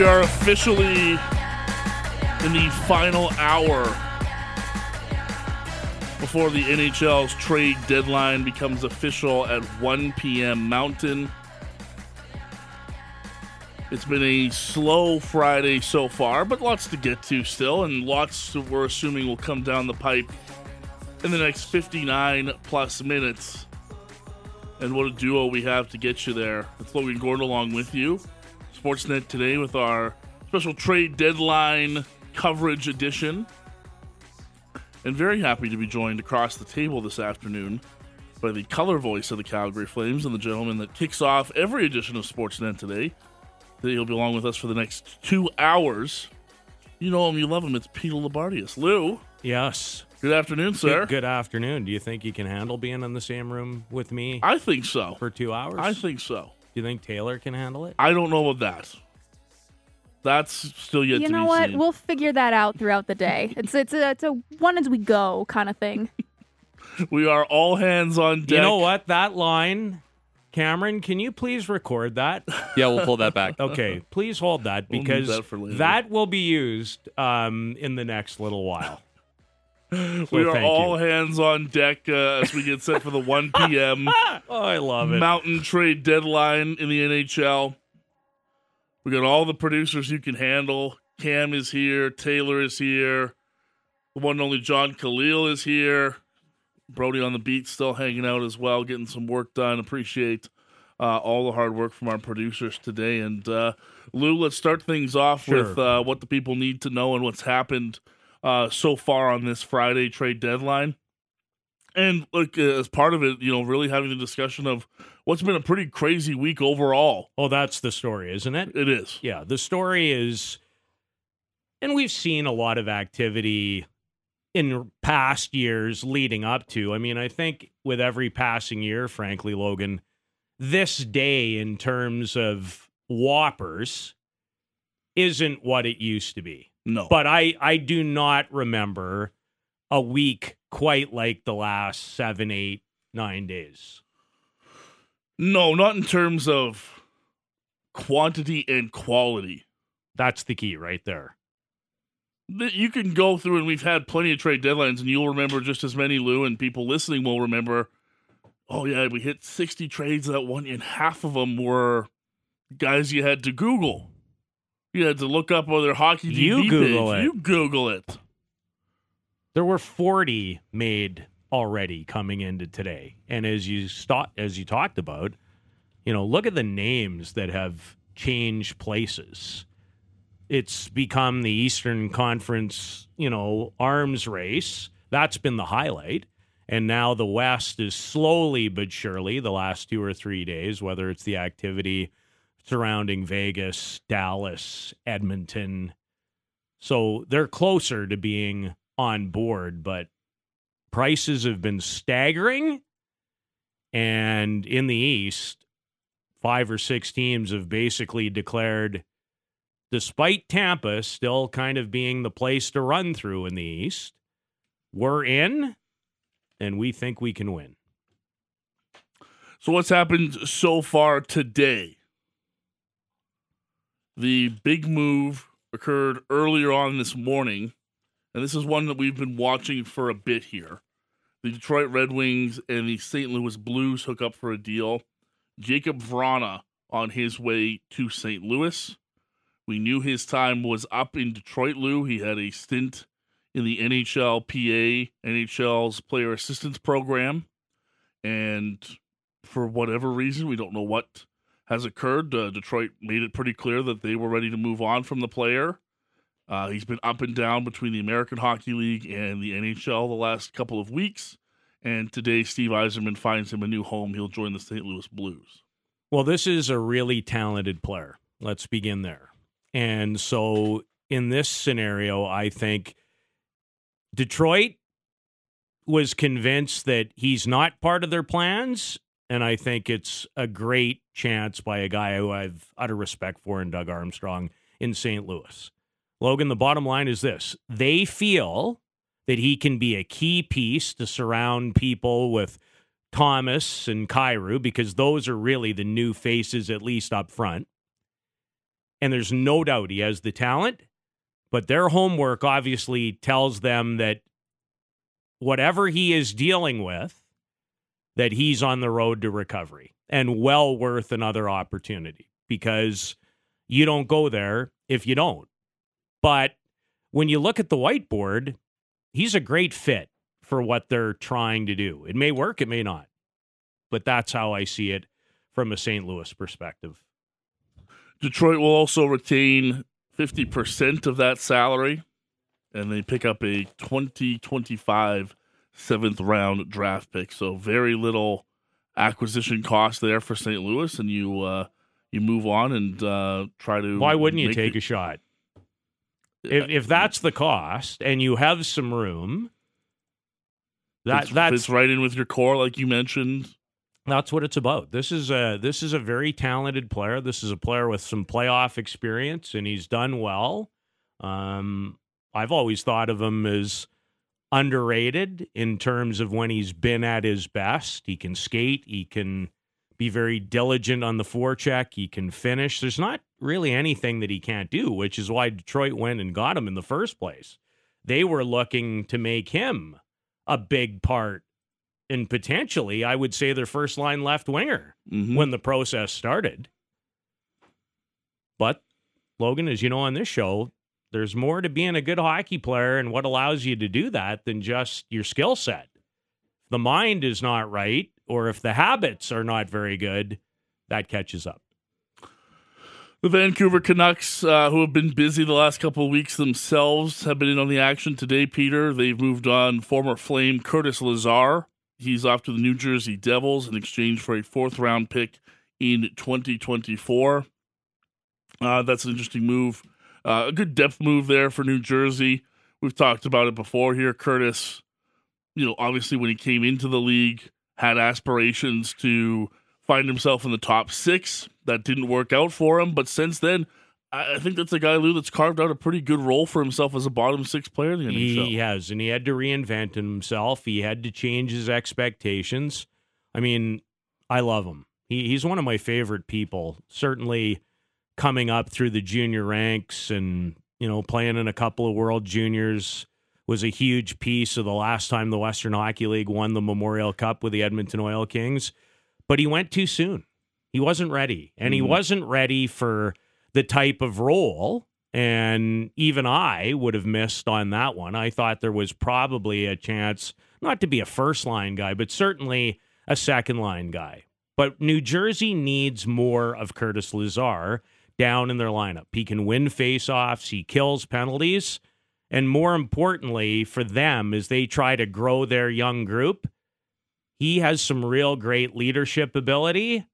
We are officially in the final hour before the NHL's trade deadline becomes official at 1 p.m. Mountain. It's been a slow Friday so far, but lots to get to still, and lots we're assuming will come down the pipe in the next 59 plus minutes. And what a duo we have to get you there. It's Logan Gordon along with you. Sportsnet today with our special trade deadline coverage edition. And very happy to be joined across the table this afternoon by the color voice of the Calgary Flames and the gentleman that kicks off every edition of Sportsnet today. Today he'll be along with us for the next two hours. You know him, you love him. It's Peter Loubardias. Lou. Yes. Good afternoon, sir. Good, good, afternoon. Do you think you can handle being in the same room with me? I think so. For two hours? I think so. Do you think Taylor can handle it? I don't know about that. That's still yet you to know be what? seen. We'll figure that out throughout the day. It's it's a it's a one as we go kind of thing. we are all hands on deck. You know what? That line, Cameron, can you please record that? Yeah, we'll pull that back. Okay, please hold that We'll need because that for later. that will be used um, in the next little while. We are all you. hands on deck uh, as we get set for the 1 p.m. Oh, I love it. Mountain Trade deadline in the NHL. We got all the producers you can handle. Cam is here. Taylor is here. The one and only John Khalil is here. Brody on the beat still hanging out as well, getting some work done. Appreciate uh, all the hard work from our producers today. And uh, Lou, let's start things off Sure. with uh, what the people need to know and what's happened uh, so far on this Friday trade deadline. And look, uh, as part of it, you know, really having the discussion of what's been a pretty crazy week overall. Oh, that's the story, isn't it? It is. Yeah, the story is, and we've seen a lot of activity in past years leading up to. I mean, I think with every passing year, frankly, Logan, this day in terms of whoppers isn't what it used to be. No. But I, I do not remember a week quite like the last seven, eight, nine days. no, not in terms of quantity and quality. That's the key right there. You can go through, and we've had plenty of trade deadlines, and you'll remember just as many, Lou, and people listening will remember. Oh yeah, we hit sixty trades that one, and half of them were guys you had to Google. You had to look up other hockey You Google page. it. You Google it. There were 40 made already coming into today. And as you st- as you talked about, you know, look at the names that have changed places. It's become the Eastern Conference, you know, arms race. That's been the highlight. And now the West is slowly but surely, the last two or three days, whether it's the activity surrounding Vegas, Dallas, Edmonton. So they're closer to being on board, but prices have been staggering. And in the East, five or six teams have basically declared, despite Tampa still kind of being the place to run through in the East, we're in and we think we can win. So what's happened so far today? The big move occurred earlier on this morning, and this is one that we've been watching for a bit here. The Detroit Red Wings and the St. Louis Blues hook up for a deal. Jakub Vrana on his way to St. Louis. We knew his time was up in Detroit, Lou. He had a stint in the NHL PA, NHL's player assistance program. And for whatever reason, we don't know what has occurred. Uh, Detroit made it pretty clear that they were ready to move on from the player. Uh, he's been up and down between the American Hockey League and the NHL the last couple of weeks. And today, Steve Yzerman finds him a new home. He'll join the St. Louis Blues. Well, this is a really talented player. Let's begin there. And so in this scenario, I think Detroit was convinced that he's not part of their plans. And I think it's a great chance by a guy who I've utter respect for in Doug Armstrong in St. Louis. Logan, the bottom line is this they feel that he can be a key piece to surround people with Thomas and Kyrou because those are really the new faces, at least up front. And there's no doubt he has the talent, but their homework obviously tells them that whatever he is dealing with, that he's on the road to recovery and well worth another opportunity because you don't go there if you don't. But when you look at the whiteboard, he's a great fit for what they're trying to do. It may work, it may not. But that's how I see it from a St. Louis perspective. Detroit will also retain 50% of that salary, and they pick up a 2025 seventh round draft pick. So very little acquisition cost there for St. Louis, and you uh, you move on and uh, try to. Why wouldn't you take it, a shot? If, if that's the cost and you have some room, that fits, that's fits right in with your core, like you mentioned. That's what it's about. This is a this is a very talented player. This is a player with some playoff experience, and he's done well. Um, I've always thought of him as underrated in terms of when he's been at his best. He can skate. He can be very diligent on the forecheck. He can finish. There's not really anything that he can't do, which is why Detroit went and got him in the first place. They were looking to make him a big part and potentially, I would say, their first line left winger Mhm. when the process started. But, Logan, as you know on this show, there's more to being a good hockey player and what allows you to do that than just your skill set. If the mind is not right, or if the habits are not very good, that catches up. The Vancouver Canucks, uh, who have been busy the last couple of weeks themselves, have been in on the action today, Peter. They've moved on former Flame Curtis Lazar. He's off to the New Jersey Devils in exchange for a fourth round pick in 2024. Uh, that's an interesting move. Uh, a good depth move there for New Jersey. We've talked about it before here. Curtis, you know, obviously when he came into the league, had aspirations to find himself in the top six. That didn't work out for him. But since then, I think that's a guy, Lou, that's carved out a pretty good role for himself as a bottom six player in the NHL. He has, and he had to reinvent himself. He had to change his expectations. I mean, I love him. He, he's one of my favorite people. Certainly, coming up through the junior ranks and you know playing in a couple of World Juniors was a huge piece of the last time the Western Hockey League won the Memorial Cup with the Edmonton Oil Kings. But he went too soon. He wasn't ready, and he Mhm. wasn't ready for the type of role. And even I would have missed on that one. I thought there was probably a chance not to be a first line guy, but certainly a second line guy. But New Jersey needs more of Curtis Lazar down in their lineup. He can win faceoffs, he kills penalties. And more importantly for them, as they try to grow their young group, he has some real great leadership ability.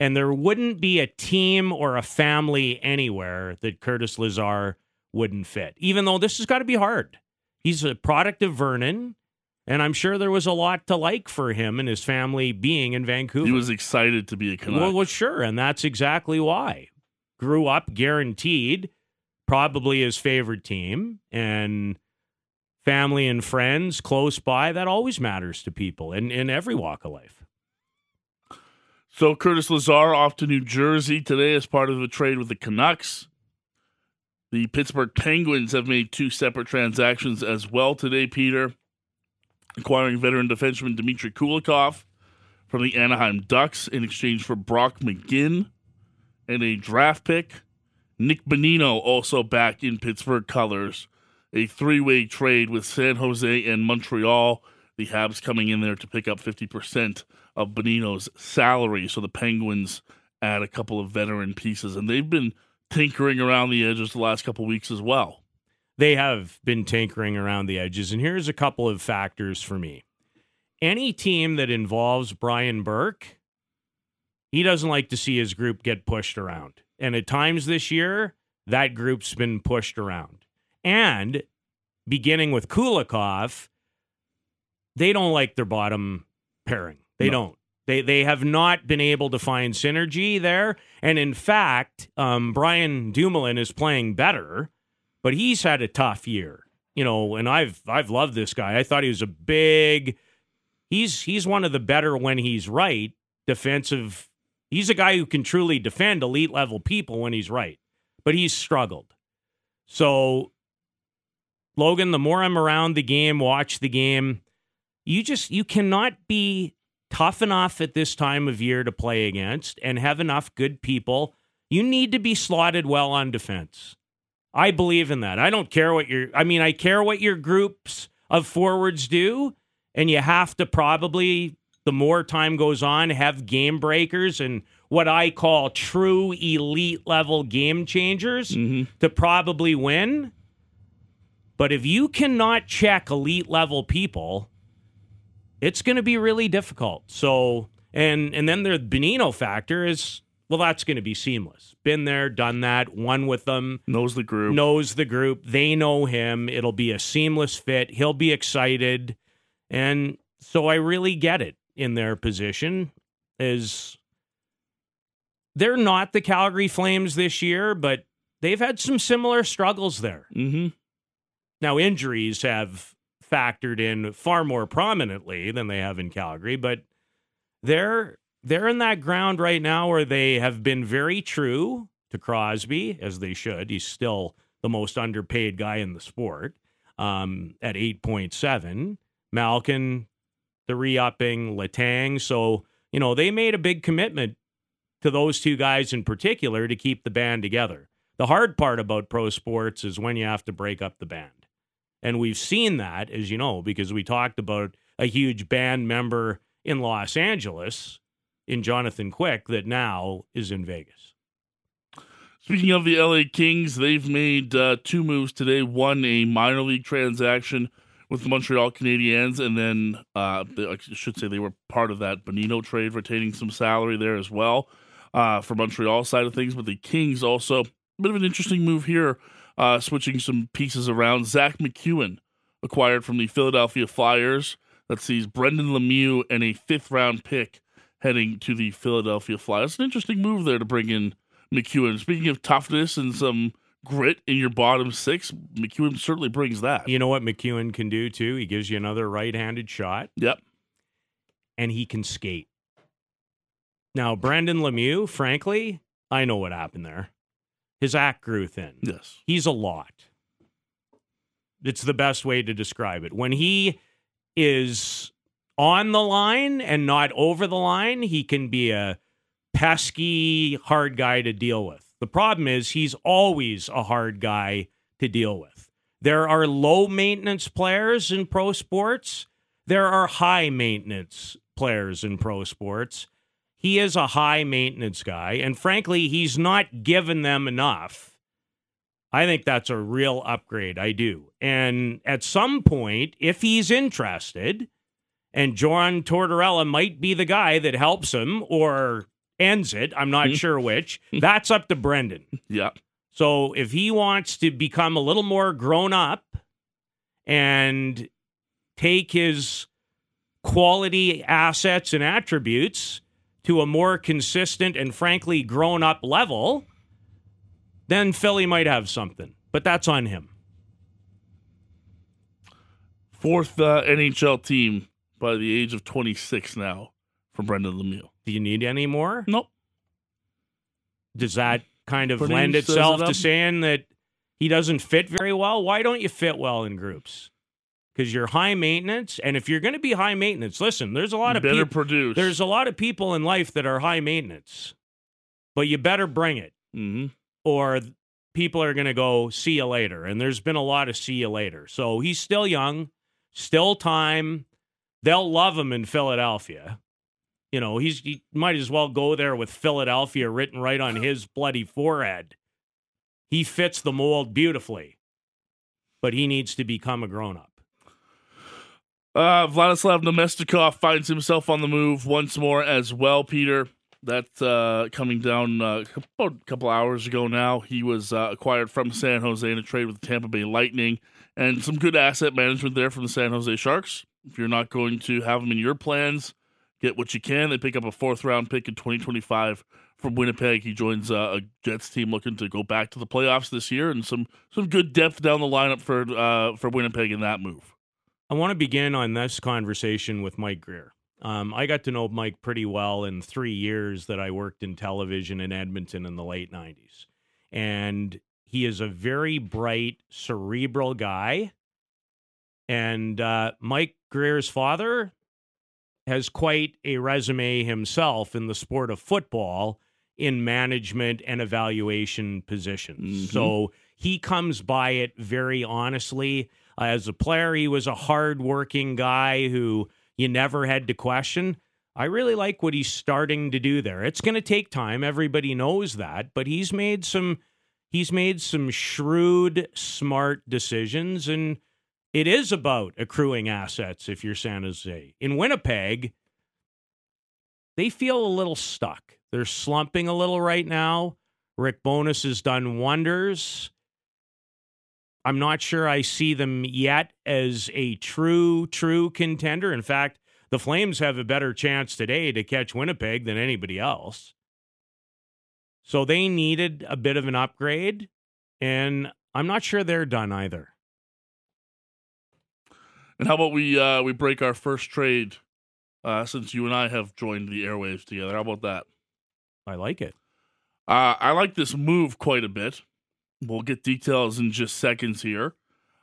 And there wouldn't be a team or a family anywhere that Curtis Lazar wouldn't fit, even though this has got to be hard. He's a product of Vernon, and I'm sure there was a lot to like for him and his family being in Vancouver. He was excited to be a Canuck. Well, well, sure, and that's exactly why. Grew up guaranteed, probably his favorite team, and family and friends close by. That always matters to people in, in every walk of life. So Curtis Lazar off to New Jersey today as part of the trade with the Canucks. The Pittsburgh Penguins have made two separate transactions as well today, Peter, acquiring veteran defenseman Dmitry Kulikov from the Anaheim Ducks in exchange for Brock McGinn and a draft pick. Nick Bonino also back in Pittsburgh colors. A three way trade with San Jose and Montreal. The Habs coming in there to pick up 50% of Bonino's salary. So the Penguins add a couple of veteran pieces, and they've been tinkering around the edges the last couple weeks as well. They have been tinkering around the edges, and here's a couple of factors for me. Any team that involves Brian Burke, he doesn't like to see his group get pushed around. And at times this year, that group's been pushed around. And beginning with Kulikov, they don't like their bottom pairing. They No. don't. They they have not been able to find synergy there. And in fact, um, Brian Dumoulin is playing better, but he's had a tough year. You know, and I've I've loved this guy. I thought he was a big. He's he's one of the better when he's right defensive. He's a guy who can truly defend elite level people when he's right, but he's struggled. So, Logan, the more I'm around the game, watch the game, you just you cannot be tough enough at this time of year to play against and have enough good people. You need to be slotted well on defense. I believe in that. I don't care what your I mean, I care what your groups of forwards do, and you have to probably the more time goes on have game breakers and what I call true elite level game changers mm-hmm. to probably win. But if you cannot check elite level people, it's going to be really difficult. So, and and then the Bonino factor is well, that's going to be seamless. Been there, done that, won with them, Knows the group. knows the group. They know him. It'll be a seamless fit. He'll be excited, and so I really get it in their position. Is they're not the Calgary Flames this year, but they've had some similar struggles there. Mm-hmm. Now, injuries have factored in far more prominently than they have in Calgary, but they're they're in that ground right now where they have been very true to Crosby, as they should. He's still the most underpaid guy in the sport um, at 8.7. Malkin, the re upping, Letang. So, you know, they made a big commitment to those two guys in particular to keep the band together. The hard part about pro sports is when you have to break up the band. And we've seen that, as you know, because we talked about a huge band member in Los Angeles in Jonathan Quick that now is in Vegas. Speaking of the LA Kings, they've made uh, two moves today. One, a minor league transaction with the Montreal Canadiens, and then uh, I should say they were part of that Bonino trade, retaining some salary there as well uh, for Montreal side of things. But the Kings also a bit of an interesting move here, uh, switching some pieces around. Zack MacEwen acquired from the Philadelphia Flyers. That sees Brendan Lemieux and a fifth round pick heading to the Philadelphia Flyers. An interesting move there to bring in MacEwen. Speaking of toughness and some grit in your bottom six, MacEwen certainly brings that. You know what MacEwen can do too? He gives you another right handed shot Yep. and he can skate. Now, Brandon Lemieux, frankly, I know what happened there. His act grew thin. Yes. He's a lot. It's the best way to describe it. When he is on the line and not over the line, he can be a pesky, hard guy to deal with. The problem is he's always a hard guy to deal with. There are low maintenance players in pro sports, there are high maintenance players in pro sports. He is a high maintenance guy, and frankly, he's not given them enough. I think that's a real upgrade. I do. And at some point, if he's interested, and John Tortorella might be the guy that helps him or ends it, I'm not sure which, that's up to Brendan. Yep. So if he wants to become a little more grown up and take his quality assets and attributes to a more consistent and frankly grown up level, then Philly might have something. But that's on him. Fourth uh, NHL team by the age of 26 now for Brendan Lemieux. Do you need any more? Nope. Does that kind of Pretty lend itself it to saying that he doesn't fit very well? Why don't you fit well in groups? Because you're high maintenance, and if you're going to be high maintenance, listen, there's a lot of Better people. produce. There's a lot of people in life that are high maintenance, but you better bring it, hmm or people are going to go see you later. And there's been a lot of see you later. So he's still young, still time. They'll love him in Philadelphia. You know, he's he might as well go there with Philadelphia written right on his bloody forehead. He fits the mold beautifully, but he needs to become a grown up. Uh, Vladislav Namestnikov finds himself on the move once more as well, Peter. That's uh, coming down uh, about a couple hours ago now. He was uh, acquired from San Jose in a trade with the Tampa Bay Lightning, and some good asset management there from the San Jose Sharks. If you're not going to have him in your plans, get what you can. They pick up a fourth round pick in 2025 from Winnipeg. He joins uh, a Jets team looking to go back to the playoffs this year, and some some good depth down the lineup for uh, for Winnipeg in that move. I want to begin on this conversation with Mike Grier. Um, I got to know Mike pretty well in three years that I worked in television in Edmonton in the late 90s. And he is a very bright, cerebral guy. And uh, Mike Grier's father has quite a resume himself in the sport of football in management and evaluation positions. Mhm. So he comes by it very honestly. Uh, as a player, he was a hardworking guy who you never had to question. I really like what he's starting to do there. It's going to take time. Everybody knows that, but he's made some he's made some shrewd, smart decisions and it is about accruing assets if you're San Jose. In Winnipeg, they feel a little stuck. They're slumping a little right now. Rick Bowness has done wonders. I'm not sure I see them yet as a true, true contender. In fact, the Flames have a better chance today to catch Winnipeg than anybody else. So they needed a bit of an upgrade, and I'm not sure they're done either. And how about we uh, we break our first trade uh, since you and I have joined the airwaves together? How about that? I like it. Uh, I like this move quite a bit. We'll get details in just seconds here.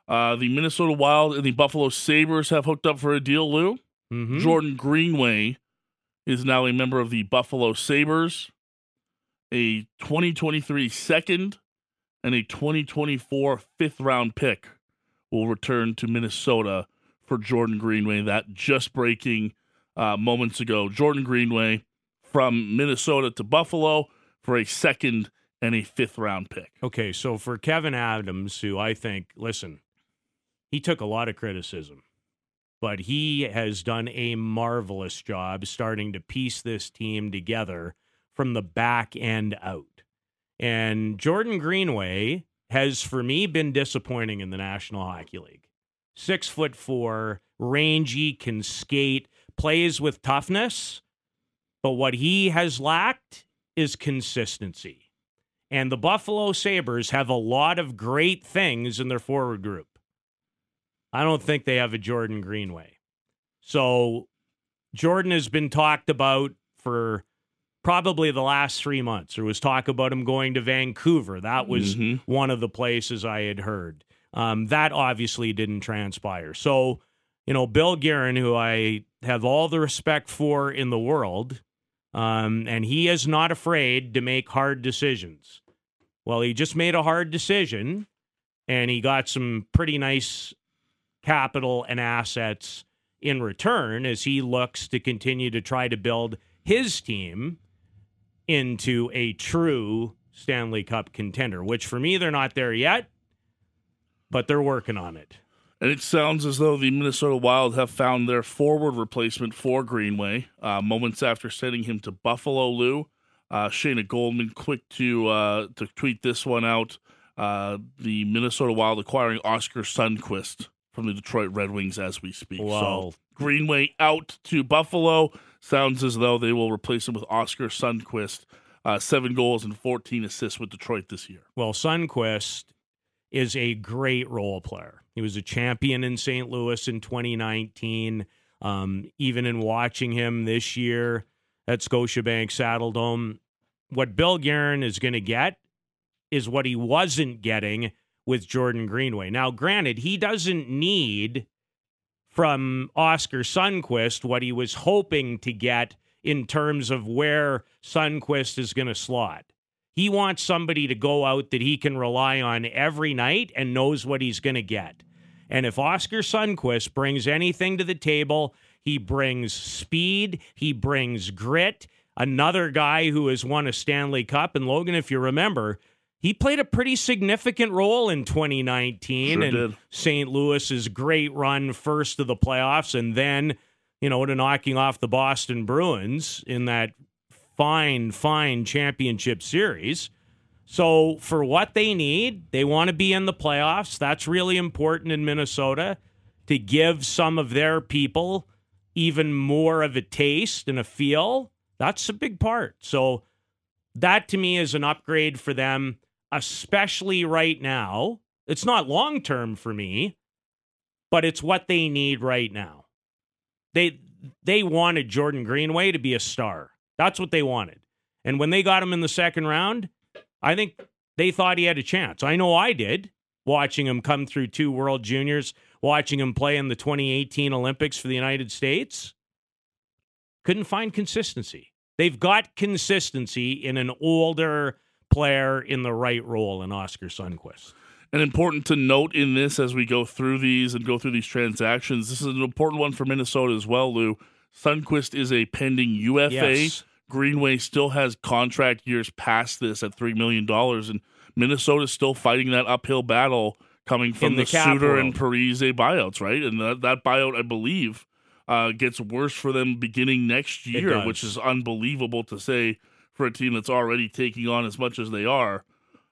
Uh, the Minnesota Wild and the Buffalo Sabres have hooked up for a deal, Lou. Mm-hmm. Jordan Greenway is now a member of the Buffalo Sabres. A 2023 second and a 2024 fifth round pick will return to Minnesota for Jordan Greenway. That just breaking uh, moments ago. Jordan Greenway from Minnesota to Buffalo for a second and a fifth round pick. Okay, so for Kevyn Adams, who I think, listen, he took a lot of criticism, but he has done a marvelous job starting to piece this team together from the back end out. And Jordan Greenway has, for me, been disappointing in the National Hockey League. Six foot four, rangy, can skate, plays with toughness, but what he has lacked is consistency. And the Buffalo Sabres have a lot of great things in their forward group. I don't think they have a Jordan Greenway. So Jordan has been talked about for probably the last three months. There was talk about him going to Vancouver. That was Mhm. one of the places I had heard. Um, that obviously didn't transpire. So, you know, Bill Guerin, who I have all the respect for in the world, um, and he is not afraid to make hard decisions. Well, he just made a hard decision, and he got some pretty nice capital and assets in return as he looks to continue to try to build his team into a true Stanley Cup contender, which for me, they're not there yet, but they're working on it. And it sounds as though the Minnesota Wild have found their forward replacement for Greenway. Uh, moments after sending him to Buffalo, Lou, uh, Shayna Goldman, quick to uh, to tweet this one out. Uh, the Minnesota Wild acquiring Oskar Sundqvist from the Detroit Red Wings as we speak. Well- so Greenway out to Buffalo. Sounds as though they will replace him with Oskar Sundqvist. Uh, seven goals and 14 assists with Detroit this year. Well, Sundqvist is a great role player. He was a champion in St. Louis in 2019. Um, even in watching him this year at Scotiabank Saddledome, what Bill Guerin is going to get is what he wasn't getting with Jordan Greenway. Now, granted, he doesn't need from Oskar Sundqvist what he was hoping to get in terms of where Sundqvist is going to slot. He wants somebody to go out that he can rely on every night and knows what he's going to get. And if Oskar Sundqvist brings anything to the table, he brings speed, he brings grit. Another guy who has won a Stanley Cup. And Logan, if you remember, he played a pretty significant role in 2019 Sure and did. St. Louis's great run first to the playoffs and then, you know, to knocking off the Boston Bruins in that fine, fine championship series. So, for what they need, they want to be in the playoffs. That's really important in Minnesota to give some of their people even more of a taste and a feel. That's a big part. So, that to me is an upgrade for them, especially right now. It's not long term for me, but it's what they need right now. They they wanted Jordan Greenway to be a star. That's what they wanted. And when they got him in the second round, I think they thought he had a chance. I know I did watching him come through two World Juniors, watching him play in the 2018 Olympics for the United States. Couldn't find consistency. They've got consistency in an older player in the right role in Oskar Sundqvist. And important to note in this as we go through these and go through these transactions, this is an important one for Minnesota as well, Lou. Sundqvist is a pending UFA. Yes. Greenway still has contract years past this at $3 million. And Minnesota's still fighting that uphill battle coming from In the the, Suter and Parise buyouts, right? And that, that buyout, I believe, uh, gets worse for them beginning next year, which is unbelievable to say for a team that's already taking on as much as they are.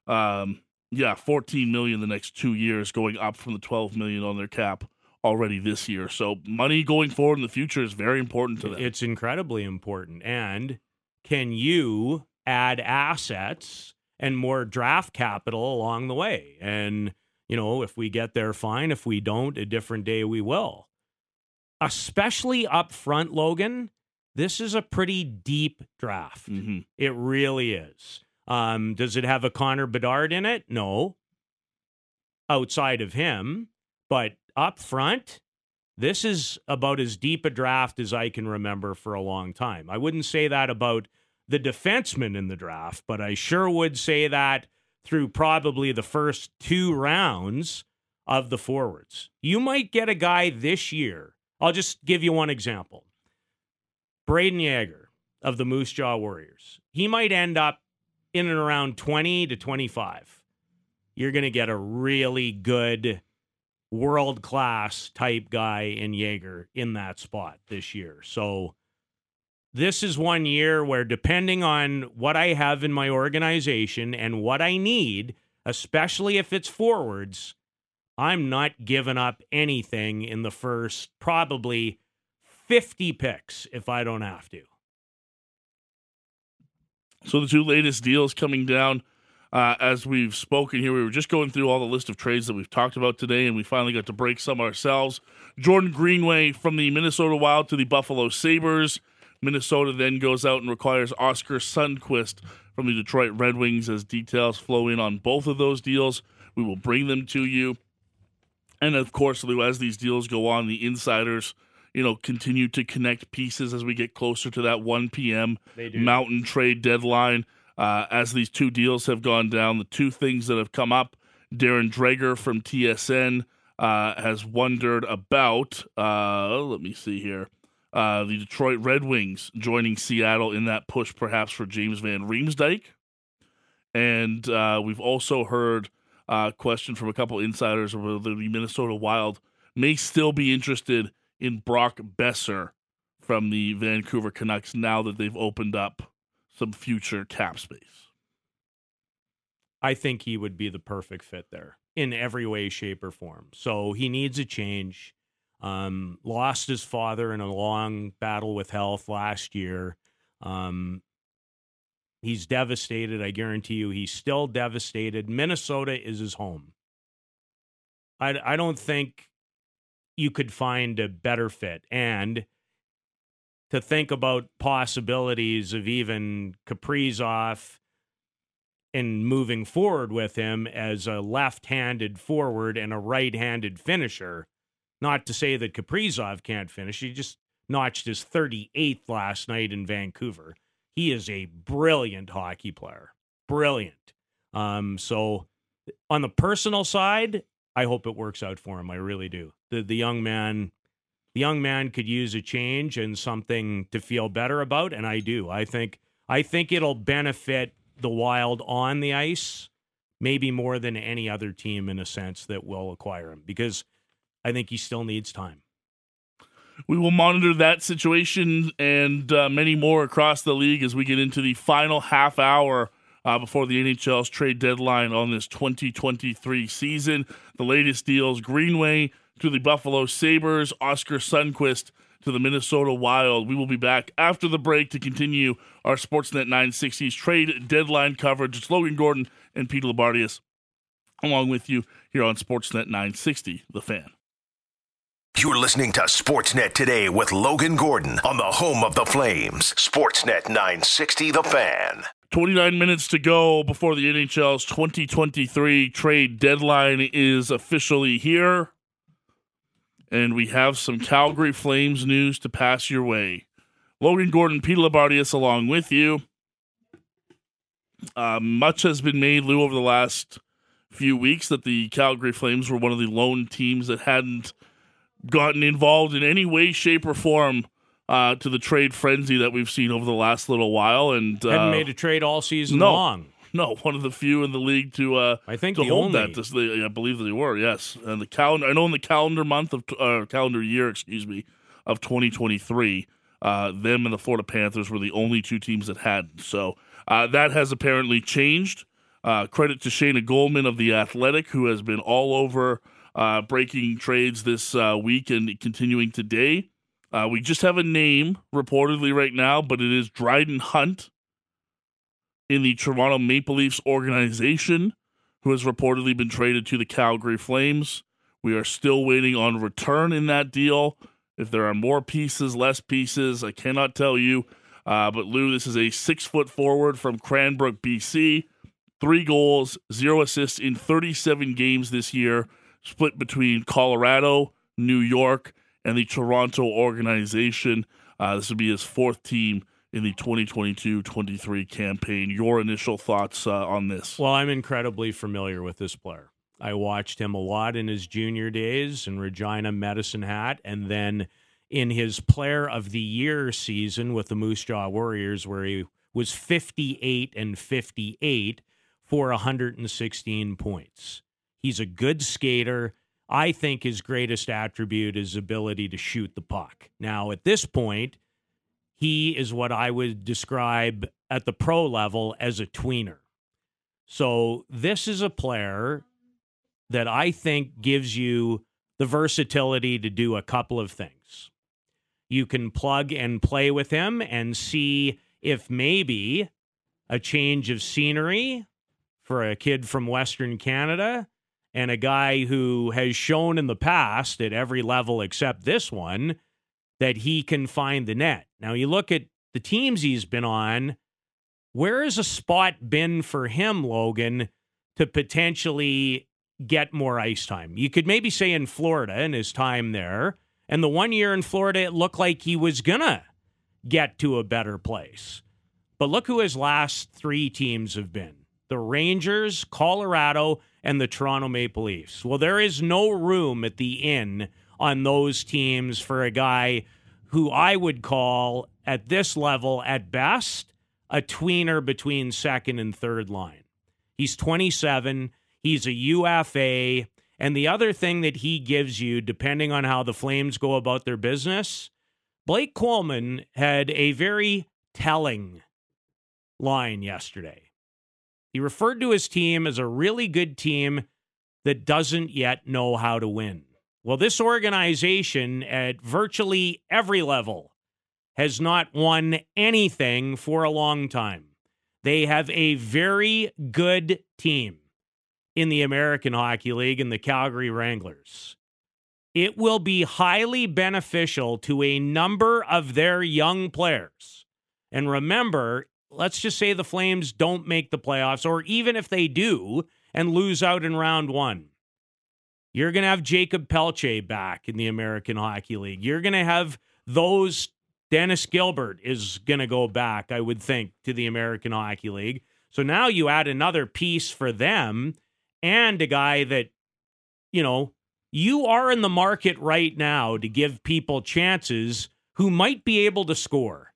Um, yeah, 14 million the next two years, going up from the 12 million on their cap already this year. So money going forward in the future is very important to them. It's incredibly important. And can you add assets and more draft capital along the way? And, you know, if we get there, fine. If we don't, a different day we will. Especially up front, Logan, this is a pretty deep draft. Mhm. It really is. Um, does it have a Connor Bedard in it? No. Outside of him, but up front, this is about as deep a draft as I can remember for a long time. I wouldn't say that about the defensemen in the draft, but I sure would say that through probably the first two rounds of the forwards. You might get a guy this year. I'll just give you one example. Brayden Yager of the Moose Jaw Warriors. He might end up in and around 20 to 25. You're going to get a really good world class type guy in Yager in that spot this year. So this is one year where depending on what I have in my organization and what I need, especially if it's forwards, I'm not giving up anything in the first probably 50 picks if I don't have to. So the two latest deals coming down uh, as we've spoken here. We were just going through all the list of trades that we've talked about today, and we finally got to break some ourselves. Jordan Greenway from the Minnesota Wild to the Buffalo Sabres. Minnesota then goes out and requires Oskar Sundqvist from the Detroit Red Wings as details flow in on both of those deals. We will bring them to you. And of course, Lou, as these deals go on, the insiders, you know, continue to connect pieces as we get closer to that 1 p.m. Mountain trade deadline. Uh, as these two deals have gone down, the two things that have come up, Darren Dreger from TSN uh, has wondered about, uh, let me see here, uh, the Detroit Red Wings joining Seattle in that push perhaps for James Van Riemsdyk. And uh, we've also heard a question from a couple insiders whether the Minnesota Wild may still be interested in Brock Boeser from the Vancouver Canucks now that they've opened up some future cap space. I think he would be the perfect fit there in every way, shape, or form. So he needs a change. Um, lost his father in a long battle with health last year. Um, he's devastated. I guarantee you, he's still devastated. Minnesota is his home. I, I don't think you could find a better fit. And to think about possibilities of even Kaprizov and moving forward with him as a left-handed forward and a right-handed finisher. Not to say that Kaprizov can't finish. He just notched his 38th last night in Vancouver. He is a brilliant hockey player. Brilliant. Um, so on the personal side, I hope it works out for him. I really do. The the young man the young man could use a change and something to feel better about, and I do. I think I think it'll benefit the Wild on the ice, maybe more than any other team in a sense that will acquire him because I think he still needs time. We will monitor that situation and uh, many more across the league as we get into the final half hour uh, before the NHL's trade deadline on this 2023 season. The latest deals Greenway to the Buffalo Sabres, Oskar Sundqvist to the Minnesota Wild. We will be back after the break to continue our Sportsnet 960's trade deadline coverage. It's Logan Gordon and Pete Loubardias along with you here on Sportsnet 960, The Fan. You're listening to Sportsnet today with Logan Gordon on the home of the Flames. Sportsnet 960, The Fan. 29 minutes to go before the NHL's 2023 trade deadline is officially here. And we have some Calgary Flames news to pass your way. Logan Gordon, Pete Loubardias along with you. Uh, much has been made, Lou, over the last few weeks that the Calgary Flames were one of the lone teams that hadn't gotten involved in any way, shape, or form uh, to the trade frenzy that we've seen over the last little while. And uh, Haven't made a trade all season no. long. no, one of the few in the league to uh, I think to the hold only. that. This, they, I believe they were yes, and the calendar. I know in the calendar month of uh, calendar year, excuse me, of 2023, uh, them and the Florida Panthers were the only two teams that had. So uh, that has apparently changed. Uh, credit to Shayna Goldman of the Athletic, who has been all over uh, breaking trades this uh, week and continuing today. Uh, we just have a name reportedly right now, but it is Dryden Hunt in the Toronto Maple Leafs organization, who has reportedly been traded to the Calgary Flames. We are still waiting on return in that deal. If there are more pieces, less pieces, I cannot tell you. Uh, but Lou, this is a six foot forward from Cranbrook, BC. Three goals, zero assists in 37 games this year, split between Colorado, New York, and the Toronto organization. Uh, this would be his fourth team in the 2022-23 campaign. Your initial thoughts uh, on this? Well, I'm incredibly familiar with this player. I watched him a lot in his junior days in Regina Medicine Hat, and then in his Player of the Year season with the Moose Jaw Warriors, where he was 58 and 58 for 116 points. He's a good skater. I think his greatest attribute is ability to shoot the puck. Now, at this point, he is what I would describe at the pro level as a tweener. So, this is a player that I think gives you the versatility to do a couple of things. You can plug and play with him and see if maybe a change of scenery for a kid from Western Canada and a guy who has shown in the past at every level except this one that he can find the net. Now, you look at the teams he's been on, where has a spot been for him, Logan, to potentially get more ice time? You could maybe say in Florida in his time there. And the one year in Florida, it looked like he was going to get to a better place. But look who his last three teams have been the Rangers, Colorado, and the Toronto Maple Leafs. Well, there is no room at the inn on those teams for a guy who I would call, at this level, at best, a tweener between second and third line. He's 27, he's a UFA. And the other thing that he gives you, depending on how the Flames go about their business, Blake Coleman had a very telling line yesterday. He referred to his team as a really good team that doesn't yet know how to win. Well, this organization at virtually every level has not won anything for a long time. They have a very good team in the American Hockey League and the Calgary Wranglers. It will be highly beneficial to a number of their young players. And remember, let's just say the Flames don't make the playoffs, or even if they do and lose out in round one, you're going to have Jakob Pelletier back in the American Hockey League. You're going to have those. Dennis Gilbert is going to go back, I would think, to the American Hockey League. So now you add another piece for them and a guy that, you know, you are in the market right now to give people chances who might be able to score.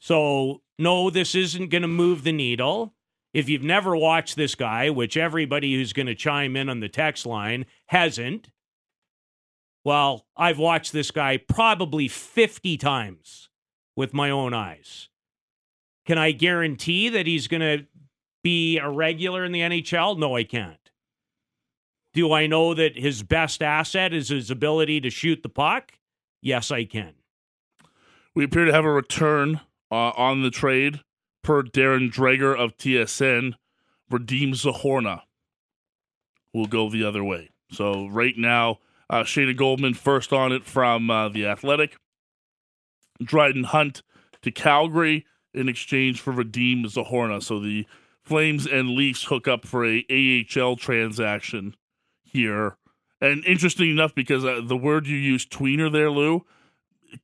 So, no, this isn't going to move the needle. If you've never watched this guy, which everybody who's going to chime in on the text line hasn't, Well, I've watched this guy probably 50 times with my own eyes. Can I guarantee that he's going to be a regular in the NHL? No, I can't. Do I know that his best asset is his ability to shoot the puck? Yes, I can. We appear to have a return uh, on the trade per Darren Dreger of TSN. Radim Zohorna will go the other way. So right now, uh, Goldman first on it from uh, the Athletic. Dryden Hunt to Calgary in exchange for Radim Zohorna. So the Flames and Leafs hook up for a AHL transaction here. And interesting enough, because uh, the word you used, tweener there, Lou,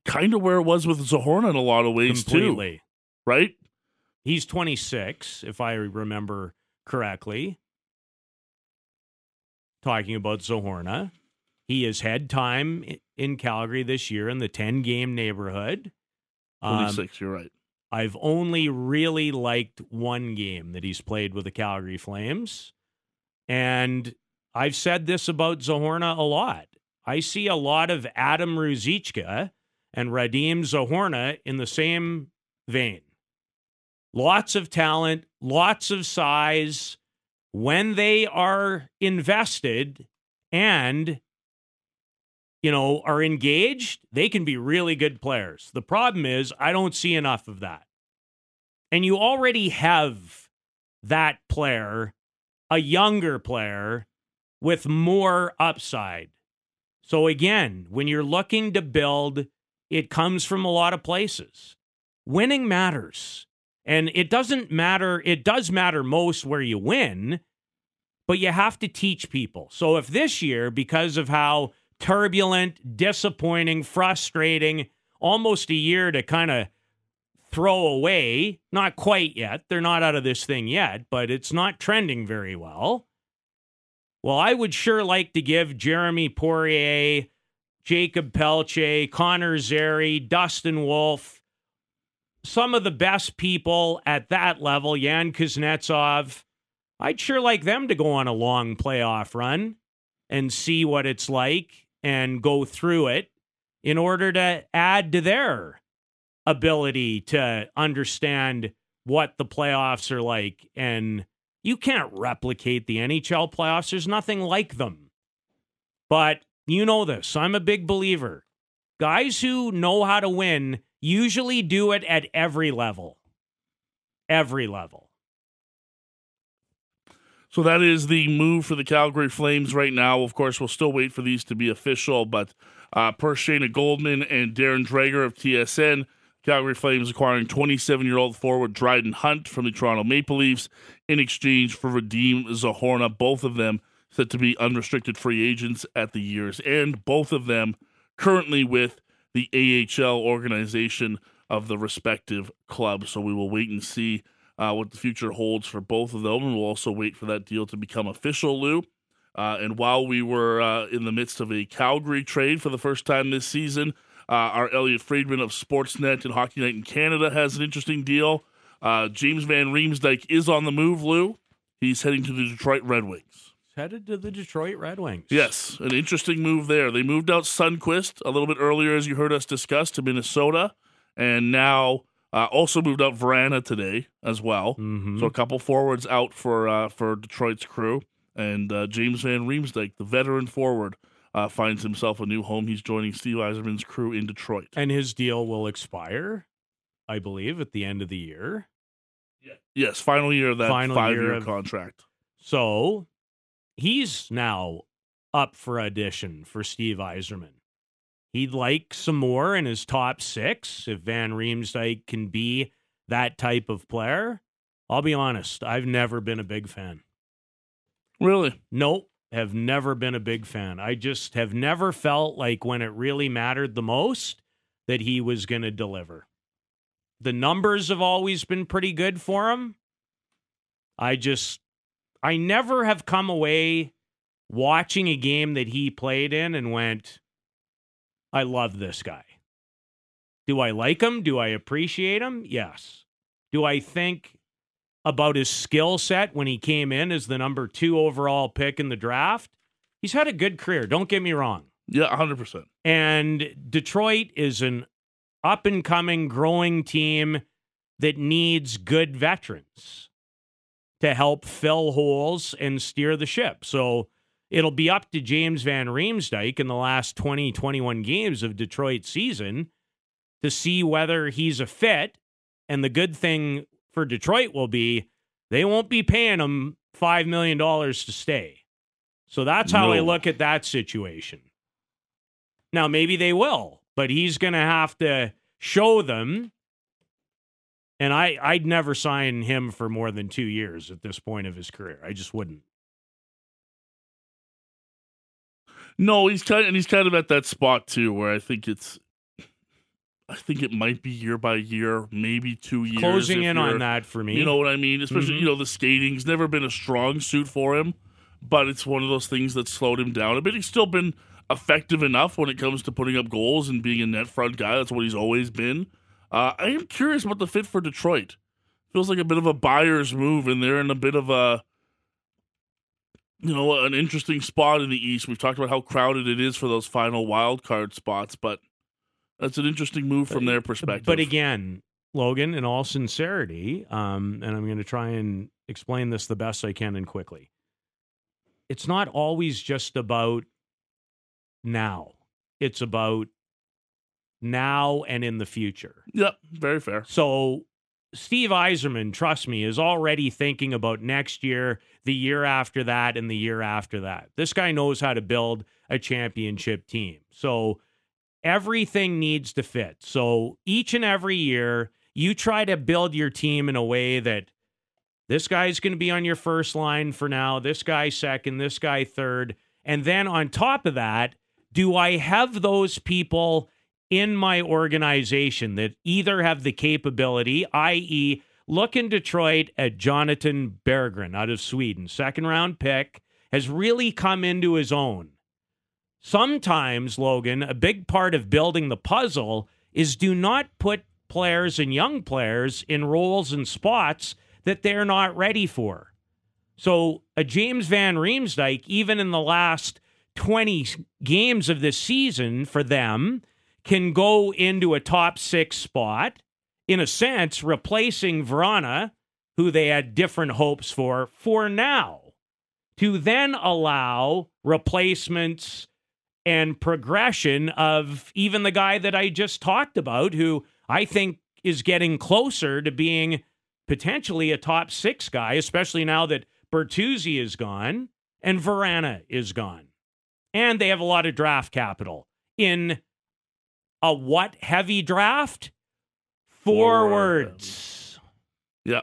kind of where it was with Zohorna in a lot of ways Completely. too, right? He's 26, if I remember correctly. Talking about Zohorna. He has had time in Calgary this year in the 10 game neighborhood. Um, 26, you're right. I've only really liked one game that he's played with the Calgary Flames. And I've said this about Zohorna a lot. I see a lot of Adam Ruzicka and Radim Zohorna in the same vein. Lots of talent, lots of size. When they are invested and you know, are engaged, they can be really good players. The problem is, I don't see enough of that. And you already have that player, a younger player with more upside. So, again, when you're looking to build, it comes from a lot of places. Winning matters. And it doesn't matter, it does matter most where you win, but you have to teach people. So, if this year, because of how turbulent, disappointing, frustrating, almost a year to kind of throw away. Not quite yet. They're not out of this thing yet, but it's not trending very well. Well, I would sure like to give Jeremy Poirier, Jakob Pelletier, Connor Zary, Dustin Wolf, some of the best people at that level, Yan Kuznetsov. I'd sure like them to go on a long playoff run and see what it's like and go through it in order to add to their ability to understand what the playoffs are like. And you can't replicate the NHL playoffs, there's nothing like them. But you know this. I'm a big believer. Guys who know how to win usually do it at every level. Every level. So that is the move for the Calgary Flames right now. Of course, we'll still wait for these to be official, but uh, per Shayna Goldman and Darren Dreger of TSN, Calgary Flames acquiring 27 year old forward Dryden Hunt from the Toronto Maple Leafs in exchange for Radim Zohorna. Both of them set to be unrestricted free agents at the year's end. Both of them currently with the AHL organization of the respective clubs. So we will wait and see uh, what the future holds for both of them. And we'll also wait for that deal to become official, Lou. Uh, and while we were uh, in the midst of a Calgary trade for the first time this season, uh, our Elliotte Friedman of Sportsnet and Hockey Night in Canada has an interesting deal. Uh, James Van Riemsdyk is on the move, Lou. He's heading to the Detroit Red Wings. Headed to the Detroit Red Wings. Yes, an interesting move there. They moved out Sundqvist a little bit earlier, as you heard us discuss, to Minnesota, and now uh, also moved out Vrana today as well. Mhm. So a couple forwards out for uh, for Detroit's crew, and uh, James Van Riemsdyk, the veteran forward, uh, finds himself a new home. He's joining Steve Yzerman's crew in Detroit. And his deal will expire, I believe, at the end of the year. Yes, final year of that Final five year year of- contract. So he's now up for audition for Steve Yzerman. He'd like some more in his top six if Van Riemsdyk can be that type of player. I'll be honest, I've never been a big fan. Really? Nope, have never been a big fan. I just have never felt like when it really mattered the most that he was going to deliver. The numbers have always been pretty good for him. I just, I never have come away watching a game that he played in and went, I love this guy. Do I like him? Do I appreciate him? Yes. Do I think about his skill set when he came in as the number two overall pick in the draft? He's had a good career. Don't get me wrong. Yeah, 100%. And Detroit is an up and coming, growing team that needs good veterans to help fill holes and steer the ship. So it'll be up to James Van Riemsdyk in the last 20, 21 games of Detroit season to see whether he's a fit. And the good thing for Detroit will be they won't be paying him $5 million to stay. So that's how I look at that situation. Now, maybe they will, but he's going to have to show them. And I, I'd never sign him for more than two years at this point of his career. I just wouldn't. No, he's kind and he's kind of at that spot too where I think it's I think it might be year by year, maybe two years. Closing in on that for me. You know what I mean? Especially, Mhm. you know, the skating's never been a strong suit for him, but it's one of those things that slowed him down a bit. He's still been effective enough when it comes to putting up goals and being a net front guy. That's what he's always been. Uh, I am curious about the fit for Detroit. Feels like a bit of a buyer's move, and they're in a bit of a, you know, an interesting spot in the East. We've talked about how crowded it is for those final wild card spots, but that's an interesting move from their perspective. But again, Logan, in all sincerity, um, and I'm going to try and explain this the best I can and quickly. It's not always just about now. It's about now and in the future. Yep, very fair. So Steve Yzerman, trust me, is already thinking about next year, the year after that, and the year after that. This guy knows how to build a championship team. So everything needs to fit. So each and every year, you try to build your team in a way that this guy's going to be on your first line for now, this guy second, this guy third. And then on top of that, do I have those people in my organization that either have the capability, i.e., look in Detroit at Jonatan Berggren out of Sweden, second round pick, has really come into his own. Sometimes, Logan, a big part of building the puzzle is do not put players and young players in roles and spots that they're not ready for. So, a James Van Riemsdyk, even in the last 20 games of this season for them, can go into a top six spot, in a sense, replacing Vrana, who they had different hopes for, for now, to then allow replacements and progression of even the guy that I just talked about, who I think is getting closer to being potentially a top six guy, especially now that Bertuzzi is gone and Vrana is gone. And they have a lot of draft capital in a what heavy draft? Forwards. Yeah.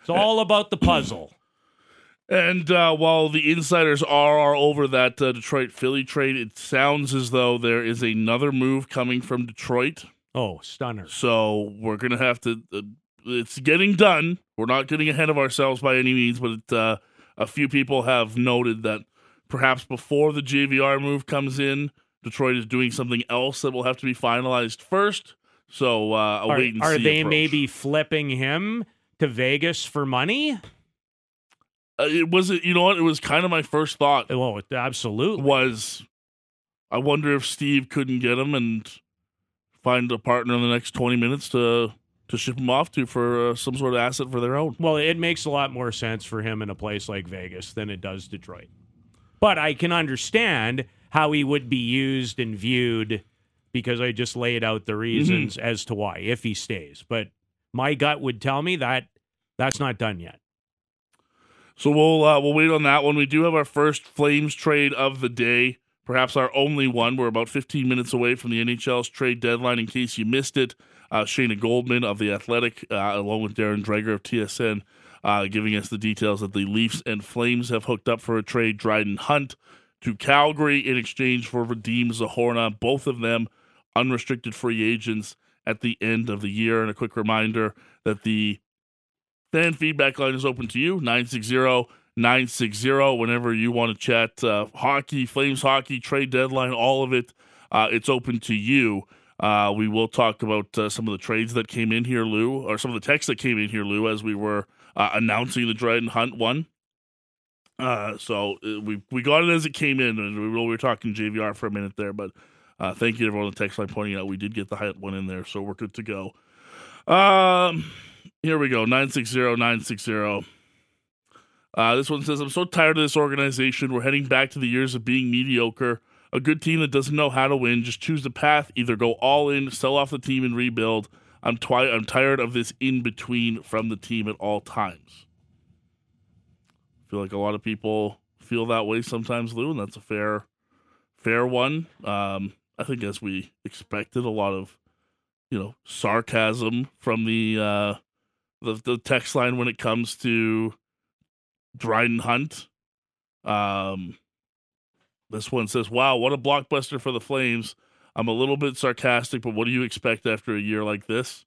It's all about the puzzle. And uh, while the insiders are, are over that uh, Detroit Philly trade, it sounds as though there is another move coming from Detroit. Oh, stunner. So we're going to have to. Uh, it's getting done. We're not getting ahead of ourselves by any means, but it, uh, a few people have noted that perhaps before the JVR move comes in, Detroit is doing something else that will have to be finalized first. So uh, a Are, wait and are see they approach. maybe flipping him to Vegas for money? Uh, it was. You know what? It was kind of my first thought. Oh, absolutely. was I wonder if Steve couldn't get him and find a partner in the next 20 minutes to to ship him off to for uh, some sort of asset for their own. Well, it makes a lot more sense for him in a place like Vegas than it does Detroit. But I can understand how he would be used and viewed because I just laid out the reasons as to why if he stays. But my gut would tell me that that's not done yet. So we'll uh, we'll wait on that one. We do have our first Flames trade of the day, perhaps our only one. We're about 15 minutes away from the NHL's trade deadline. In case you missed it, uh, Shayna Goldman of the Athletic, uh, along with Darren Dreger of TSN, uh, giving us the details that the Leafs and Flames have hooked up for a trade. Dryden Hunt to Calgary in exchange for Vadim Zohorna. Both of them unrestricted free agents at the end of the year. And a quick reminder that the fan feedback line is open to you 960 960 whenever you want to chat uh, hockey flames hockey trade deadline all of it uh, it's open to you uh, we will talk about uh, some of the trades that came in here lou or some of the texts that came in here lou as we were uh, announcing the dryden hunt one Uh, so uh, we we got it as it came in, and we, we were talking JVR for a minute there, but uh, thank you to everyone on the text line pointing out we did get the height one in there, so we're good to go. Um, here we go, 960, 960. Uh, this one says, I'm so tired of this organization. We're heading back to the years of being mediocre. A good team that doesn't know how to win. Just choose the path. Either go all in, sell off the team, and rebuild. I'm, twi- I'm tired of this in between from the team at all times. Feel like a lot of people feel that way sometimes, Lou, and that's a fair, fair one. Um, I think as we expected, a lot of, you know, sarcasm from the uh, the, the text line when it comes to Dryden Hunt. Um, this one says, "Wow, what a blockbuster for the Flames." I'm a little bit sarcastic, but what do you expect after a year like this?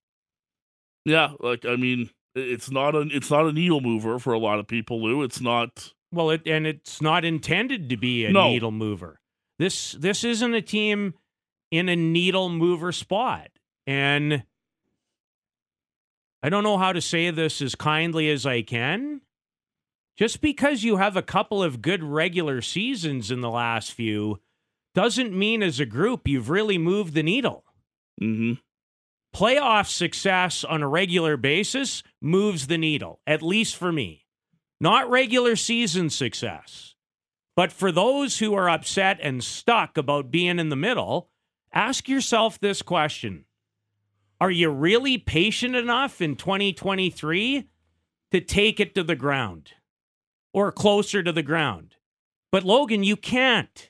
Yeah, like I mean, it's not an it's not a needle mover for a lot of people, Lou. It's not. Well, it and it's not intended to be a No. needle mover. This this isn't a team in a needle mover spot. And I don't know how to say this as kindly as I can. Just because you have a couple of good regular seasons in the last few doesn't mean as a group you've really moved the needle. hmm Playoff success on a regular basis moves the needle, at least for me. Not regular season success. But for those who are upset and stuck about being in the middle, ask yourself this question Are you really patient enough in 2023 to take it to the ground or closer to the ground? But Logan, you can't.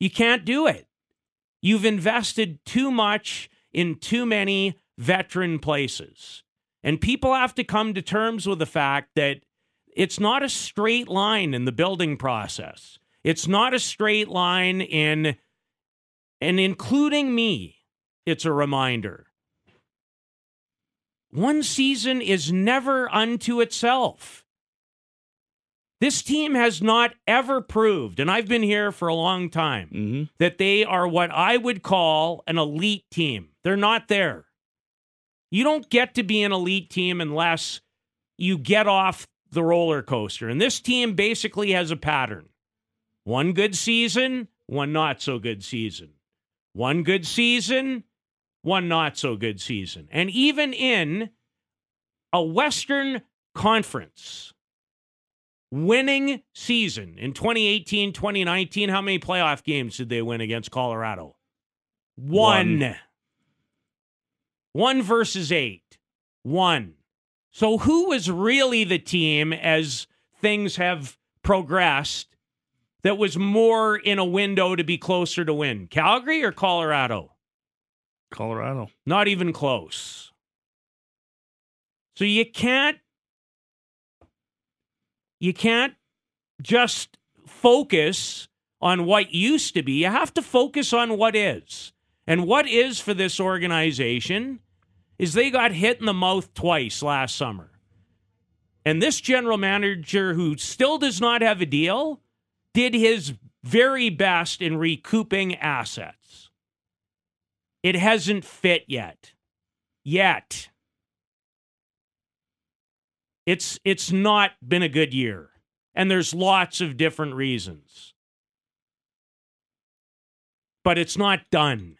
You can't do it. You've invested too much in too many veteran places. And people have to come to terms with the fact that it's not a straight line in the building process. It's not a straight line in, and including me, it's a reminder. One season is never unto itself. This team has not ever proved, and I've been here for a long time, hmm that they are what I would call an elite team. They're not there. You don't get to be an elite team unless you get off the roller coaster. And this team basically has a pattern one good season, one not so good season. One good season, one not so good season. And even in a Western Conference winning season in 2018 2019, how many playoff games did they win against Colorado? One. One. One versus eight. One. So who was really the team as things have progressed that was more in a window to be closer to win? Calgary or Colorado? Colorado. Not even close. So you can't you can't just focus on what used to be. You have to focus on what is. And what is for this organization is they got hit in the mouth twice last summer. And this general manager who still does not have a deal did his very best in recouping assets. It hasn't fit yet. Yet. It's it's not been a good year. And there's lots of different reasons. But it's not done.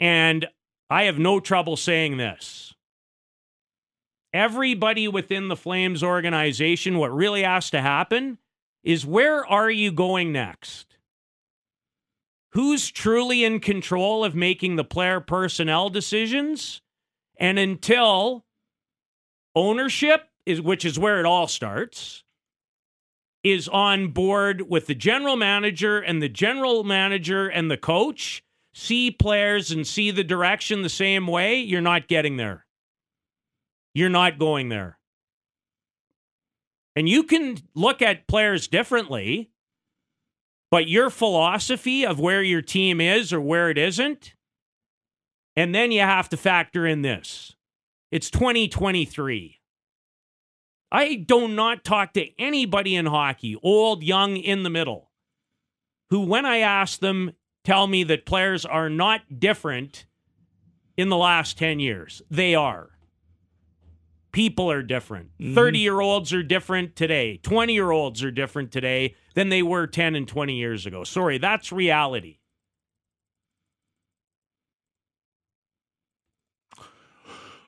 And I have no trouble saying this. Everybody within the Flames organization, what really has to happen is where are you going next? Who's truly in control of making the player personnel decisions? And until ownership is which is where it all starts is on board with the general manager and the general manager and the coach. See players and see the direction the same way. You're not getting there. You're not going there. And you can look at players differently but your philosophy of where your team is or where it isn't and then you have to factor in this it's 2023 I do not talk to anybody in hockey, old, young, in the middle, who, when I ask them, tell me that players are not different in the last 10 years. They are. People are different. Mm-hmm. 30 year olds are different today. 20 year olds are different today than they were 10 and 20 years ago. Sorry, that's reality.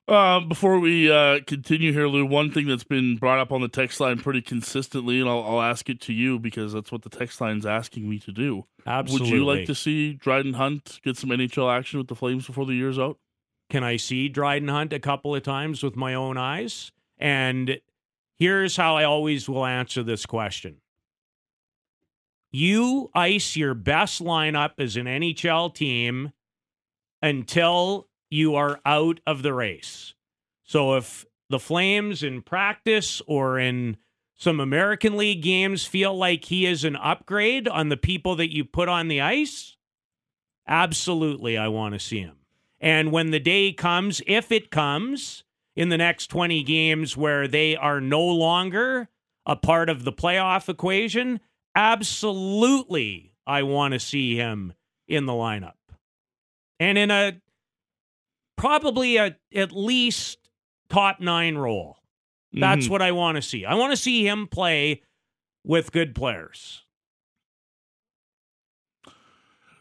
Uh, before we uh, continue here, Lou, one thing that's been brought up on the text line pretty consistently, and I'll, I'll ask it to you because that's what the text line's asking me to do. Absolutely. Would you like to see Dryden Hunt get some NHL action with the Flames before the year's out? Can I see Dryden Hunt a couple of times with my own eyes? And here's how I always will answer this question. You ice your best lineup as an NHL team until you are out of the race. So if the Flames in practice or in some American League games feel like he is an upgrade on the people that you put on the ice, absolutely I want to see him. And when the day comes, if it comes in the next 20 games where they are no longer a part of the playoff equation, absolutely I want to see him in the lineup. And in a probably a at least top 9 role. That's Mhm. what I want to see. I want to see him play with good players.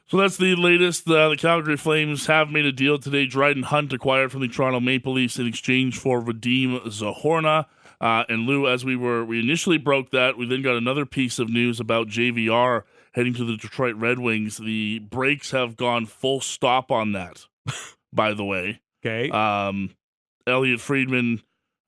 So that's the latest. Uh, the Calgary Flames have made a deal today. Dryden Hunt acquired from the Toronto Maple Leafs in exchange for Vadim Zohorna. Uh, and Lou, as we were, we initially broke that. We then got another piece of news about JVR heading to the Detroit Red Wings. The breaks have gone full stop on that. by the way, Okay. um, Elliotte Friedman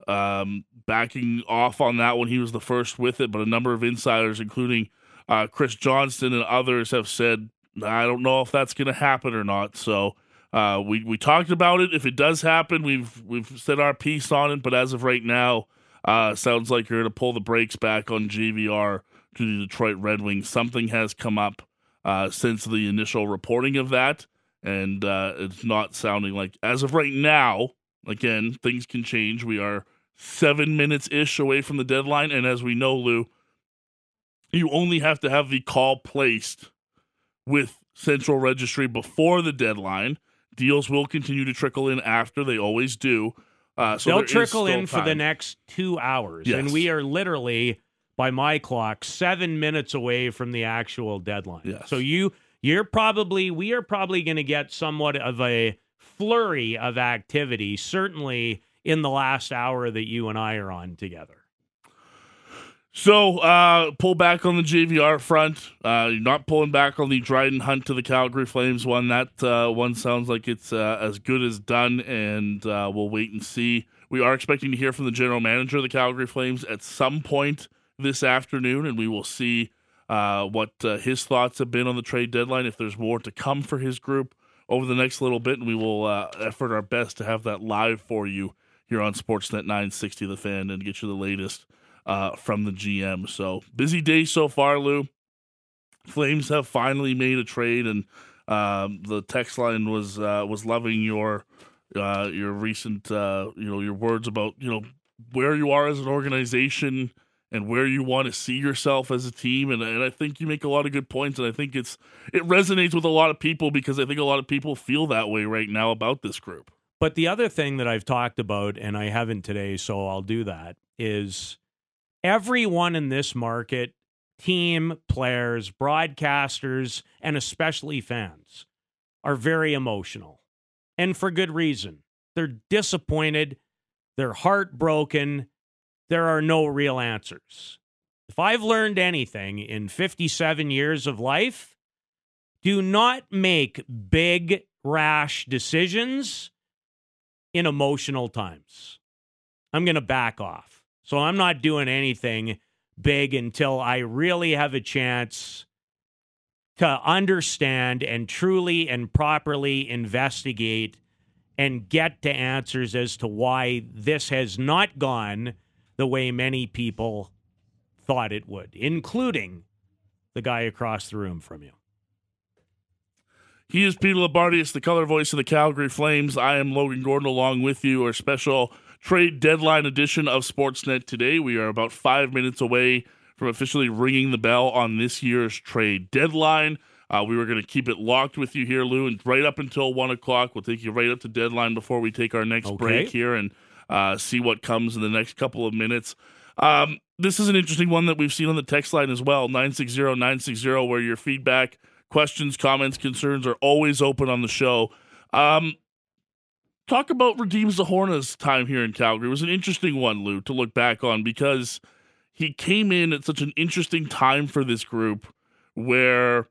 um, backing off on that one. He was the first with it, but a number of insiders, including uh, Chris Johnston and others, have said, I don't know if that's going to happen or not. So uh, we we talked about it. If it does happen, we've we've said our piece on it. But as of right now, uh, sounds like you're going to pull the brakes back on JVR to the Detroit Red Wings. Something has come up uh, since the initial reporting of that, and uh, it's not sounding like as of right now. Again, things can change. We are seven minutes ish away from the deadline, and as we know, Lou, you only have to have the call placed with Central Registry before the deadline. Deals will continue to trickle in after they always do. Uh, so They'll trickle in for the next two hours. Yes. And we are literally, by my clock, seven minutes away from the actual deadline. Yes. So you you're probably we are probably gonna get somewhat of a flurry of activity, certainly in the last hour that you and I are on together. So, uh, pull back on the JVR front. Uh, you're not pulling back on the Dryden Hunt to the Calgary Flames one. That uh, one sounds like it's uh, as good as done, and uh, we'll wait and see. We are expecting to hear from the general manager of the Calgary Flames at some point this afternoon, and we will see uh, what uh, his thoughts have been on the trade deadline. If there's more to come for his group over the next little bit, and we will uh, effort our best to have that live for you here on Sportsnet 960 The Fan and get you the latest uh, from the GM. So busy day so far, Lou. Flames have finally made a trade, and um, the text line was uh, was loving your your recent uh, you know your words about you know where you are as an organization and where you want to see yourself as a team. And, and I think you make a lot of good points, and I think it's it resonates with a lot of people because I think a lot of people feel that way right now about this group. But the other thing that I've talked about, and I haven't today, so I'll do that, is everyone in this market team, players, broadcasters, and especially fans are very emotional. And for good reason. They're disappointed, they're heartbroken, there are no real answers. If I've learned anything in 57 years of life, do not make big, rash decisions in emotional times. I'm going to back off. So I'm not doing anything big until I really have a chance to understand and truly and properly investigate and get to answers as to why this has not gone the way many people thought it would, including the guy across the room from you. He is Peter Loubardias, the color voice of the Calgary Flames. I am Logan Gordon along with you, our special trade deadline edition of Sportsnet today. We are about five minutes away from officially ringing the bell on this year's trade deadline. Uh, we were going to keep it locked with you here, Lou, and right up until one o'clock. We'll take you right up to deadline before we take our next Okay. break here. And Uh, see what comes in the next couple of minutes. Um, this is an interesting one that we've seen on the text line as well 960 960, where your feedback, questions, comments, concerns are always open on the show. Um, talk about Radim Zohorna's time here in Calgary. It was an interesting one, Lou, to look back on because he came in at such an interesting time for this group where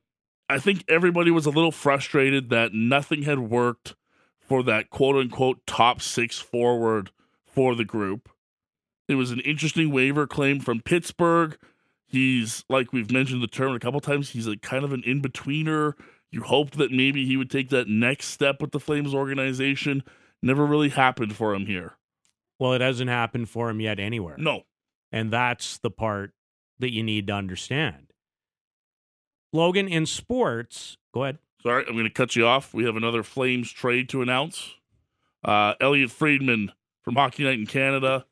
I think everybody was a little frustrated that nothing had worked for that quote unquote top six forward for the group. It was an interesting waiver claim from Pittsburgh. He's, like we've mentioned the term a couple times, he's a kind of an in betweener. You hoped that maybe he would take that next step with the Flames organization. Never really happened for him here. Well, it hasn't happened for him yet anywhere. No. And that's the part that you need to understand. Logan, in sports, go ahead. Sorry, I'm going to cut you off. We have another Flames trade to announce. Uh, Elliotte Friedman from Hockey Night in Canada.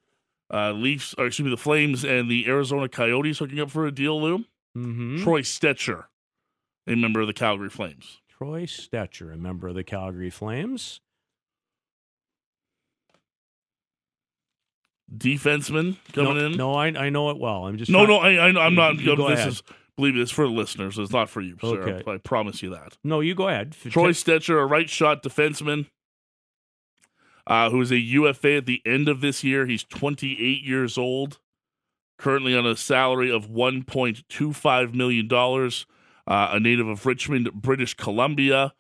Uh, Leafs, or excuse me, the Flames and the Arizona Coyotes hooking up for a deal, Lou. Mm-hmm. Troy Stecher, a member of the Calgary Flames. Troy Stecher, a member of the Calgary Flames. Defenseman coming no, in. No, I, I know it well. I'm just no, trying- no. I, I, I'm not. You go this ahead. is believe me, it's for the listeners. It's not for you, sir. Okay. I promise you that. no. You go ahead. Troy Stecher, a right shot defenseman, uh, who is a UFA at the end of this year. He's 28 years old, currently on a salary of 1.25 million dollars. Uh, a native of Richmond, British Columbia,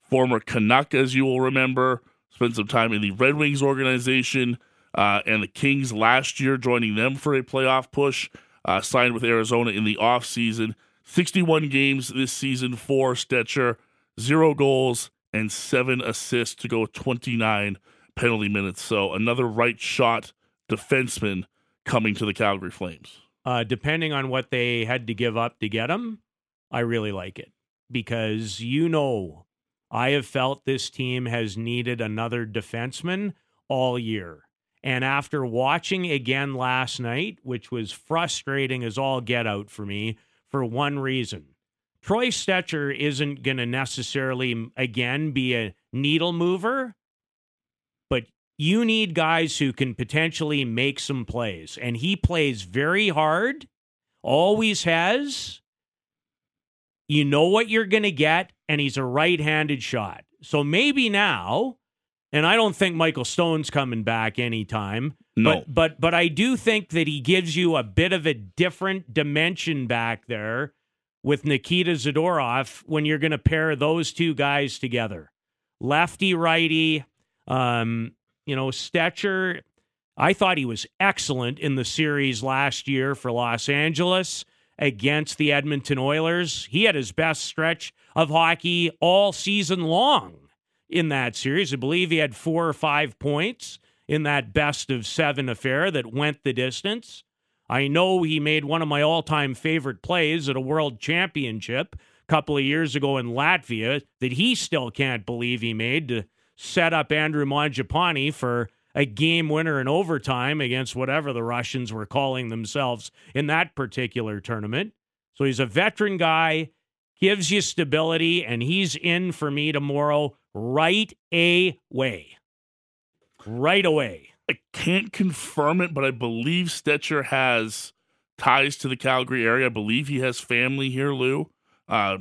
former Canuck, as you will remember. Spent some time in the Red Wings organization uh, and the Kings last year, joining them for a playoff push. Uh, signed with Arizona in the offseason. 61 games this season for Stecher, zero goals and seven assists to go with 29 penalty minutes. So another right shot defenseman coming to the Calgary Flames. uh, depending on what they had to give up to get him, I really like it because you know I have felt this team has needed another defenseman all year. And after watching again last night, which was frustrating as all get out for me for one reason. Troy Stecher isn't going to necessarily, again, be a needle mover, you need guys who can potentially make some plays. And he plays very hard, always has. You know what you're going to get, and he's a right handed shot. So maybe now, and I don't think Michael Stone's coming back anytime. No. But but but I do think that he gives you a bit of a different dimension back there with Nikita Zadorov when you're going to pair those two guys together. Lefty righty, um, you know, Stecher, I thought he was excellent in the series last year for Los Angeles against the Edmonton Oilers. He had his best stretch of hockey all season long in that series. I believe he had four or five points in that best of seven affair that went the distance. I know he made one of my all time favorite plays at a world championship a couple of years ago in Latvia that he still can't believe he made to set up Andrew Mangiapane for a game winner in overtime against whatever the Russians were calling themselves in that particular tournament. So he's a veteran guy, gives you stability, and he's in for me tomorrow right away. Right away. I can't confirm it, but I believe Stecher has ties to the Calgary area. I believe he has family here, Lou. Uh,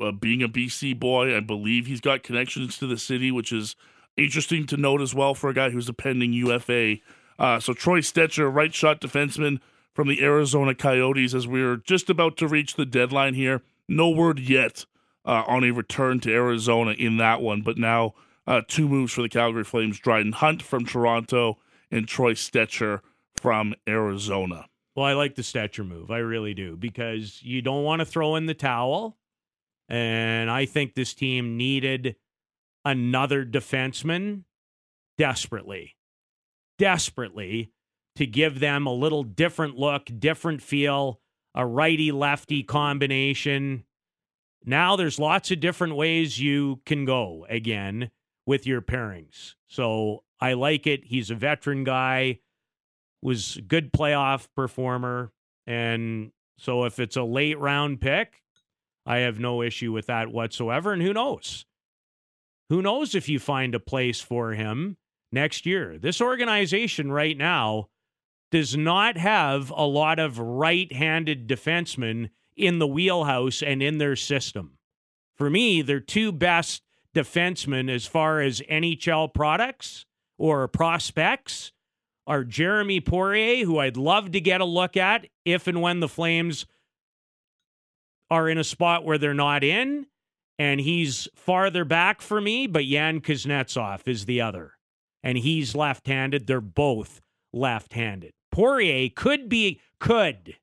uh, being a BC boy, I believe he's got connections to the city, which is interesting to note as well for a guy who's a pending UFA. Uh, so Troy Stecher, right shot defenseman from the Arizona Coyotes, as we're just about to reach the deadline here. No word yet uh, on a return to Arizona in that one, but now uh, two moves for the Calgary Flames: Dryden Hunt from Toronto and Troy Stecher from Arizona. Well, I like the Stecher move. I really do because you don't want to throw in the towel. And I think this team needed another defenseman desperately, desperately to give them a little different look, different feel, a righty lefty combination. Now there's lots of different ways you can go again with your pairings. So I like it. He's a veteran guy was a good playoff performer. And so if it's a late round pick, I have no issue with that whatsoever. And who knows? Who knows if you find a place for him next year. This organization right now does not have a lot of right handed defensemen in the wheelhouse and in their system. For me, their two best defensemen as far as NHL products or prospects are Jeremy Poirier, who I'd love to get a look at if and when the Flames are in a spot where they're not in. And he's farther back for me, but Yan Kuznetsov is the other. And he's left handed. They're both left handed. Poirier could be, could,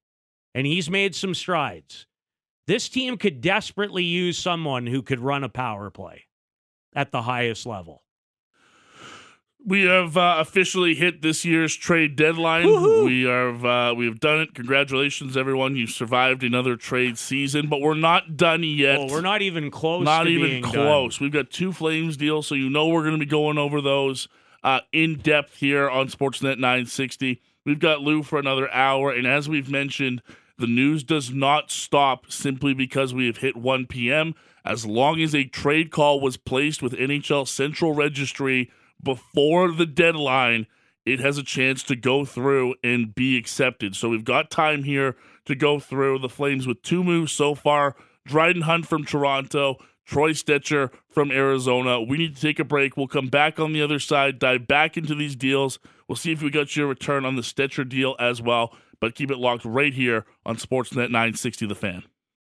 and he's made some strides. This team could desperately use someone who could run a power play at the highest level. We have uh, officially hit this year's trade deadline. Woo-hoo. We have uh, we have done it. Congratulations, everyone! You survived another trade season, but we're not done yet. Well, we're not even close. not even close. done. We've got two Flames deals, so you know we're going to be going over those uh, in depth here on Sportsnet 960. We've got Lou for another hour, and as we've mentioned, the news does not stop simply because we have hit 1 p.m. As long as a trade call was placed with NHL Central Registry before the deadline, it has a chance to go through and be accepted. So we've got time here to go through the Flames with two moves so far. Dryden Hunt from Toronto, Troy Stecher from Arizona. We need to take a break. We'll come back on the other side, dive back into these deals. We'll see if we got your return on the Stecher deal as well. But keep it locked right here on Sportsnet 960 The Fan.